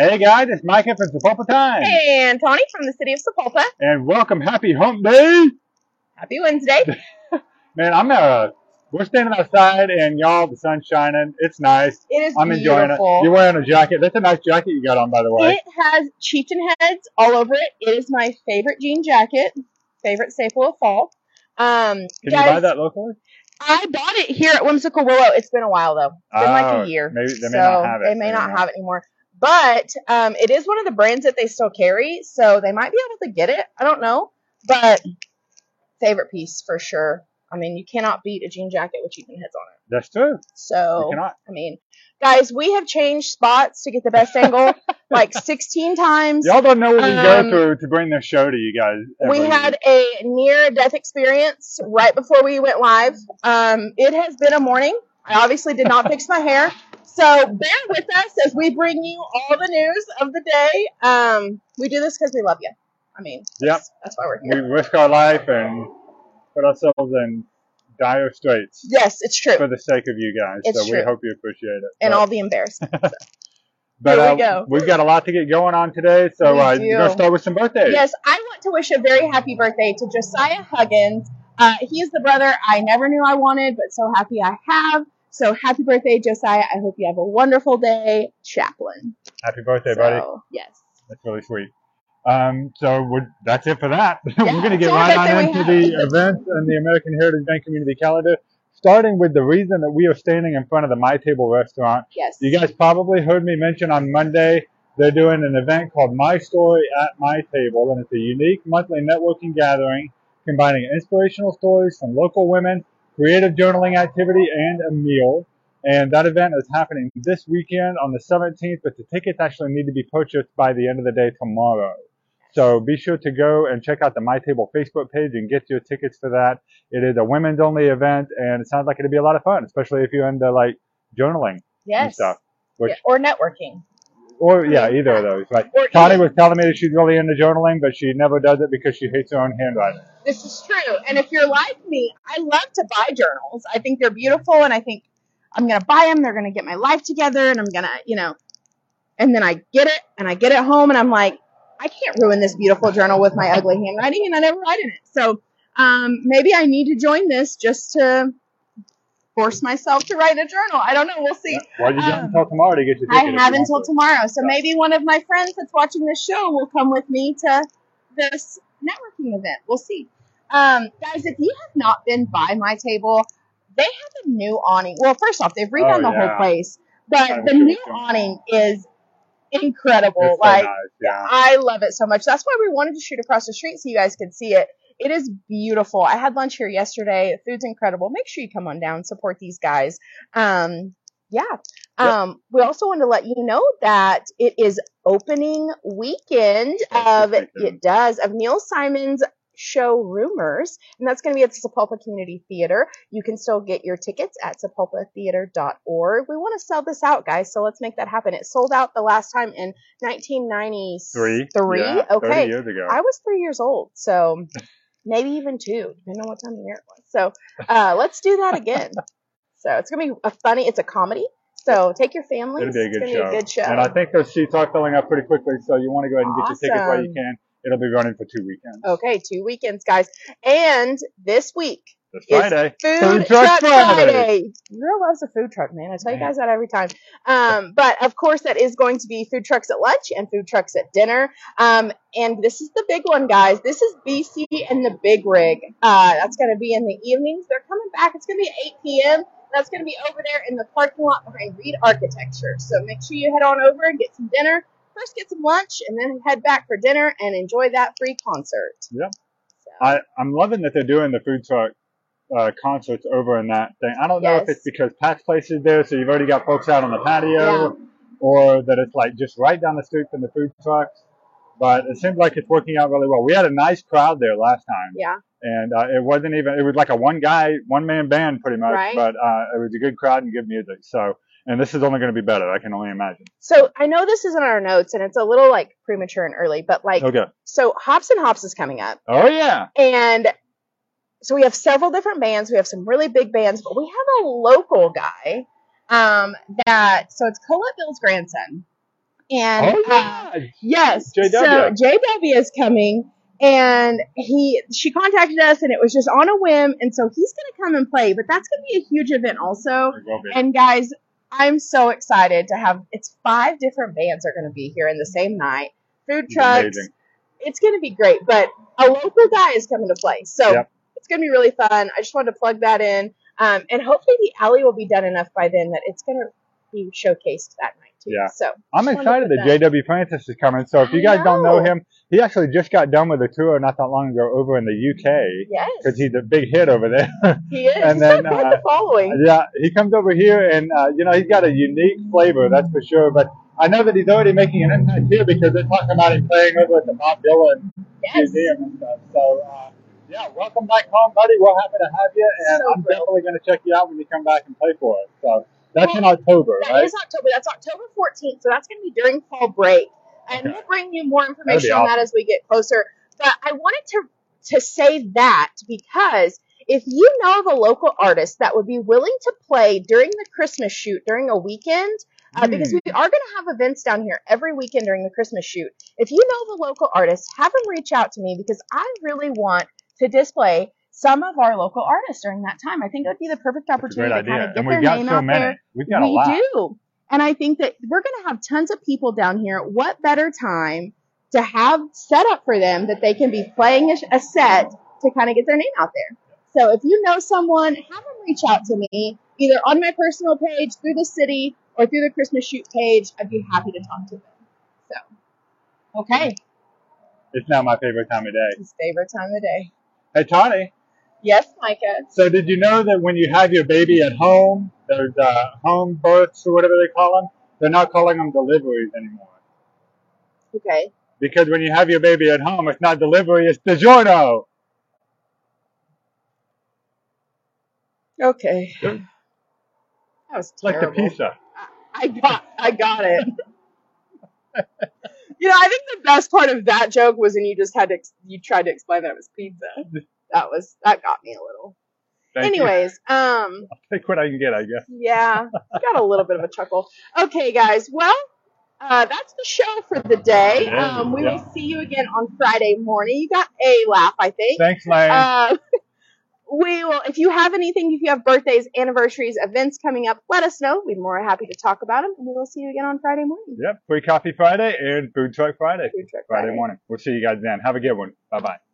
Hey guys, it's Micah from Sapulpa Time. And Tony from the city of Sapulpa. And welcome, happy hump day. Happy Wednesday. Man, I'm uh we're standing outside and y'all, the sun's shining. It's nice. It is I'm enjoying it. You're wearing a jacket. That's a nice jacket you got on, by the way. It has chieftain heads all over it. It is my favorite jean jacket, favorite staple of fall. Um, Can guys, you buy that locally? I bought it here at Whimsical Willow. It's been a while though. It's been like Oh, a year. maybe they may so not have it They may not have it anymore. But um, it is one of the brands that they still carry, so they might be able to get it. I don't know, but favorite piece for sure. I mean, you cannot beat a jean jacket with chieftain heads on it. That's true. So. I mean, guys, we have changed spots to get the best angle like 16 times. Y'all don't know what we Um, go through to bring this show to you guys. We had a near death experience right before we went live. Um, it has been a morning. I obviously did not fix my hair. So bear with us as we bring you all the news of the day. Um, we do this because we love you. I mean, Yep. that's, that's why we're here. we risk our life and put ourselves in dire straits Yes, it's true. for the sake of you guys. It's so we hope you appreciate it. And But- all the embarrassment. But Here we uh, go. we've got a lot to get going on today, so We uh, do. we're gonna start with some birthdays. Yes, I want to wish a very happy birthday to Josiah Huggins. Uh, he is the brother I never knew I wanted, but so happy I have. So happy birthday, Josiah. I hope you have a wonderful day. Chaplain. Happy birthday, so, buddy. Yes. That's really sweet. Um, so we're, that's it for that. we're gonna get that's all right on into the events and the American Heritage Bank Community Calendar, starting with the reason that we are standing in front of the My Table restaurant. Yes. You guys probably heard me mention on Monday they're doing an event called My Story at My Table, and it's a unique monthly networking gathering combining inspirational stories from local women, creative journaling activity, and a meal. And that event is happening this weekend on the 17th, but the tickets actually need to be purchased by the end of the day tomorrow. So be sure to go and check out the My Table Facebook page and get your tickets for that. It is a women's only event, and it sounds like it'll be a lot of fun, especially if you're into like journaling and yes. stuff. Which Yeah, Or networking. Or yeah, either of those. Like Or Connie was telling me that she's really into journaling, but she never does it because she hates her own handwriting. This is true. And if you're like me, I love to buy journals. I think they're beautiful, and I think I'm going to buy them. They're going to get my life together, and I'm going to, you know, and then I get it, and I get it home, and I'm like, I can't ruin this beautiful journal with my ugly handwriting, and I never write in it. So um, maybe I need to join this just to force myself to write a journal. I don't know. We'll see. Why did you Um, until tomorrow to get your I ticket? if you have until tomorrow. So maybe one of my friends that's watching this show will come with me to this networking event. We'll see. Um, guys, if you have not been by my table, they have a new awning. Well, first off, they've redone Oh, the yeah. whole place, but I'm the sure new awning is incredible. It's so like, nice, yeah. I love it so much. That's why we wanted to shoot across the street so you guys could see it. It is beautiful. I had lunch here yesterday. The food's incredible. Make sure you come on down, support these guys. Um, yeah. Um, we also want to let you know that it is opening weekend of it does of Neil Simon's show Rumors, and that's going to be at the Sapulpa Community Theater. You can still get your tickets at sapulpatheater.org. We want to sell this out, guys, so let's make that happen. It sold out the last time in 1993. Three. Yeah, okay. years ago. I was three years old, so maybe even two, depending on what time of year it was. So uh, let's do that again. so it's gonna be a funny. It's a comedy. So take your family. It'll be a good gonna show. Be a good show. And I think those seats are filling up pretty quickly, so you want to go ahead and get your tickets while you can. It'll be running for two weekends. okay, two weekends, guys, and this week This is Friday. Food, Food Truck, Truck Friday. Friday. Girl loves a food truck, man. I tell you guys that every time. Um, but of course, that is going to be food trucks at lunch and food trucks at dinner. Um, and this is the big one, guys. This is BC and the Big Rig. Uh, that's going to be in the evenings. They're coming back. It's going to be 8 p.m. That's going to be over there in the parking lot behind Reed Architecture. So make sure you head on over and get some dinner. First, get some lunch, and then head back for dinner and enjoy that free concert. Yep. So, I, I'm loving that they're doing the food truck uh, concerts over in that thing. I don't know if it's because Pat's Place is there, so you've already got folks out on the patio, Yeah. or that it's like just right down the street from the food trucks. But it seems like it's working out really well. We had a nice crowd there last time, yeah. and uh, it wasn't even. It was like a one guy, one man band pretty much, Right. but uh, it was a good crowd and good music. So, and this is only going to be better. I can only imagine. So I know this isn't our notes, and it's a little like premature and early, but like, Okay. so Hops and Hops is coming up, Oh yeah. and so we have several different bands. We have some really big bands, but we have a local guy um, that so it's Colette Bill's grandson. And Oh uh, yeah. yes, JW. so JW is coming, and he she contacted us, and it was just on a whim, and so he's going to come and play. But that's going to be a huge event also. There will be. And guys, I'm so excited to have. It's five different bands are going to be here in the same night. Food trucks. It's going to be great. But a local guy is coming to play, so Yep. It's going to be really fun. I just wanted to plug that in, um, and hopefully the alley will be done enough by then that it's going to be showcased that night too. Yeah. So I'm just wanted to excited that JW Francis is coming. So if you guys don't know know. him, he actually just got done with a tour not that long ago over in the UK Yes, because he's a big hit over there. he is. and He's then, uh, the following. yeah, he comes over here and uh, you know he's got a unique flavor, that's for sure. But I know that he's already making an impact here because they're talking about him playing over at the Bob Dylan Yes. Museum and stuff. So uh, yeah, welcome back home, buddy. We're happy to have you, and So I'm definitely going to check you out when you come back and play for us. So that's in October, That right? is October. That's October 14th. So that's going to be during fall break. And Okay. we'll bring you more information on that as we get closer. But I wanted to to say that because if you know of a local artist that would be willing to play during the Christmas Chute during a weekend, uh, because we are going to have events down here every weekend during the Christmas Chute. If you know the local artist, have them reach out to me because I really want to display some of our local artists during that time. I think it would be the perfect opportunity to kind of get And their we've got name so out many. there We've got a lot. do. And I think that we're going to have tons of people down here. What better time to have set up for them that they can be playing a, a set to kind of get their name out there? So if you know someone, have them reach out to me either on my personal page, through the city, or through the Christmas Chute page. I'd be happy to talk to them. So, okay, It's now my favorite time of day. his favorite time of day. Hey, Tawny. Yes, Micah. So did you know that when you have your baby at home, there's uh, home births or whatever they call them? They're not calling them deliveries anymore. Okay. Because when you have your baby at home, it's not delivery, it's DiGiorno. Okay. That was It's like the pizza. I got I got it. you know, I think the best part of that joke was when you just had to ex- you tried to explain that it was pizza. That was that got me a little. Thank you. Anyways, um Take what I can get, I guess. yeah, got a little bit of a chuckle. Okay, guys. Well, uh, that's the show for the day. Um, we yeah. will see you again on Friday morning. You got a laugh, I think. Thanks, Lane. Uh, we will. If you have anything, if you have birthdays, anniversaries, events coming up, let us know. We'd be more happy to talk about them. And we will see you again on Friday morning. yep, Free Coffee Friday and Food Truck Friday. Food truck Friday Friday. morning. We'll see you guys then. Have a good one. Bye bye.